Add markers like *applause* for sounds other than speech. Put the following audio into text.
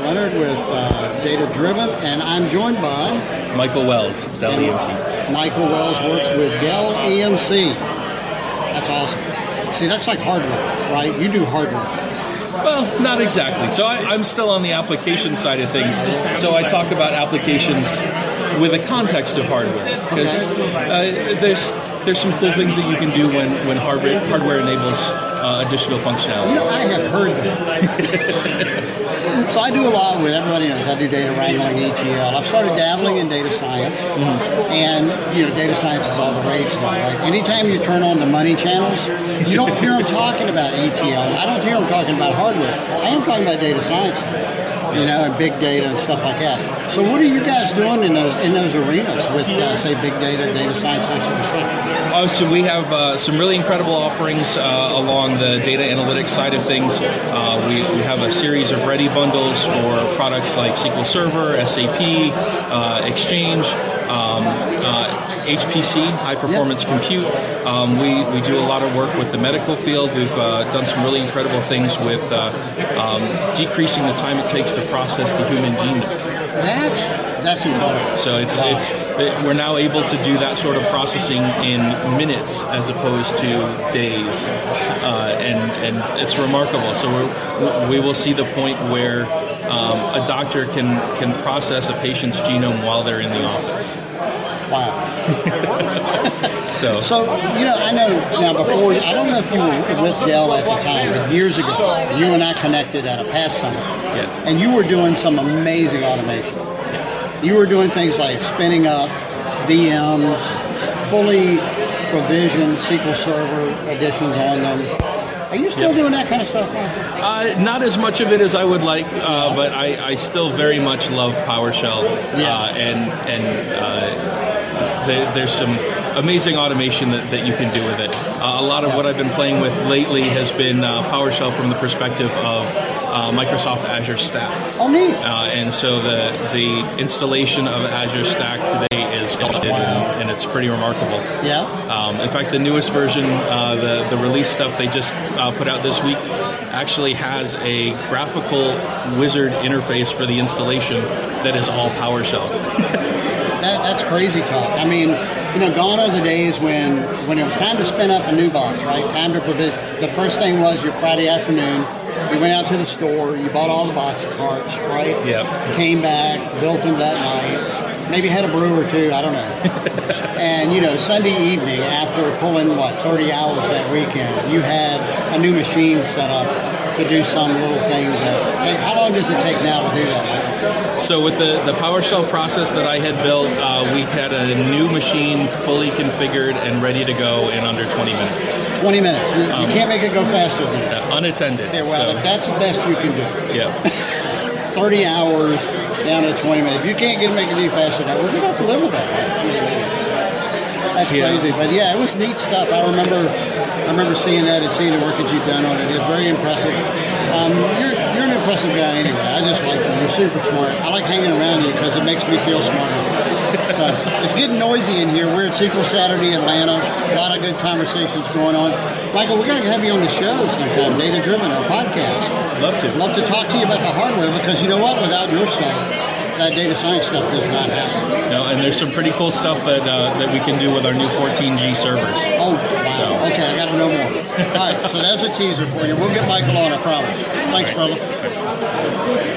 Leonard with uh, Data Driven, and I'm joined by Michael Wells, Dell EMC. Michael Wells works with Dell EMC. That's awesome. See, that's like hardware, right? You do hardware. Well, not exactly. So I, am still on the application side of things. So I talk about applications with a context of hardware because uh, there's there's some cool things that you can do when, when hardware hardware enables uh, additional functionality. You know, I have heard that. *laughs* so I do a lot with everybody knows I do data wrangling, ETL. I've started dabbling in data science, mm-hmm. and you know, data science is all the rage now. Right? Anytime you turn on the money channels, you don't hear them talking about ETL. I don't hear them talking about hardware. I am talking about data science, you know, and big data and stuff like that. So what are you guys doing in those in those arenas with, uh, say, big data, data science, that sort of stuff? Oh, so we have uh, some really incredible offerings uh, along the data analytics side of things. Uh, we, we have a series of ready bundles for products like SQL Server, SAP, uh, Exchange. Um, HPC, uh, high performance yep. compute. Um, we, we do a lot of work with the medical field. We've uh, done some really incredible things with uh, um, decreasing the time it takes to process the human genome. That's that's incredible. So it's wow. it's we're now able to do that sort of processing in minutes as opposed to days, uh, and and it's remarkable. So we we will see the point where um, a doctor can can process a patient's genome while they're in the office. Wow. *laughs* *laughs* so, so you know, I know now before. I don't know if you were with Dell at the time, but years ago, you and I connected at a PASS Summit. Yes. And you were doing some amazing automation. Yes. You were doing things like spinning up VMs, fully provisioned SQL Server editions on them. Are you still yep. doing that kind of stuff? Uh, not as much of it as I would like, uh, but I, I, still very much love PowerShell. Yeah. Uh, and and uh, there, there's some amazing automation that, that you can do with it. Uh, a lot of what I've been playing with lately has been uh, PowerShell from the perspective of uh, Microsoft Azure Stack. Oh, neat. Uh, and so the the installation of Azure Stack today is wow. and, and, it's pretty remarkable. Yeah. Um, in fact, the newest version, uh, the the release stuff they just uh, put out this week, actually has a graphical wizard interface for the installation that is all PowerShell. *laughs* that, that's crazy talk. I mean, you know, gone are the days when when it was time to spin up a new box, right? Time to provision. The first thing was your Friday afternoon. You went out to the store, you bought all the box parts, right? Yep. Came back, built them that night. Maybe had a brew or two, I don't know. *laughs* and you know, Sunday evening after pulling what 30 hours that weekend, you had a new machine set up to do some little things. That, how long does it take now to do that? So with the, the PowerShell process that I had built, uh, we had a new machine fully configured and ready to go in under 20 minutes. 20 minutes. You, um, you can't make it go faster than that. Uh, unattended. Yeah, well, so. that's the best you can do. Yeah. *laughs* 30 hours down to 20 minutes. If you can't get it make it any faster, now we're going to have to live with that. That's yeah. crazy. But yeah, it was neat stuff. I remember, I remember seeing that and seeing the work that you've done on it. It's very impressive. Um, you're, you're an impressive guy anyway. I just like you. You're super smart. I like hanging around you because it makes me feel smarter. so, *laughs* it's getting noisy in here. We're at SQL Saturday Atlanta. A lot of good conversations going on. Michael, we're going to have you on the show sometime, Data Driven, our podcast. Love to. Love to talk to you about the hardware because you know what? Without your stuff, that data science stuff does not happen. No, and there's some pretty cool stuff that uh, that we can do with our new 14G servers. Oh, wow. So. Okay, I got to know more. *laughs* All right, so that's a teaser for you. We'll get Michael on, I promise. Thanks, brother.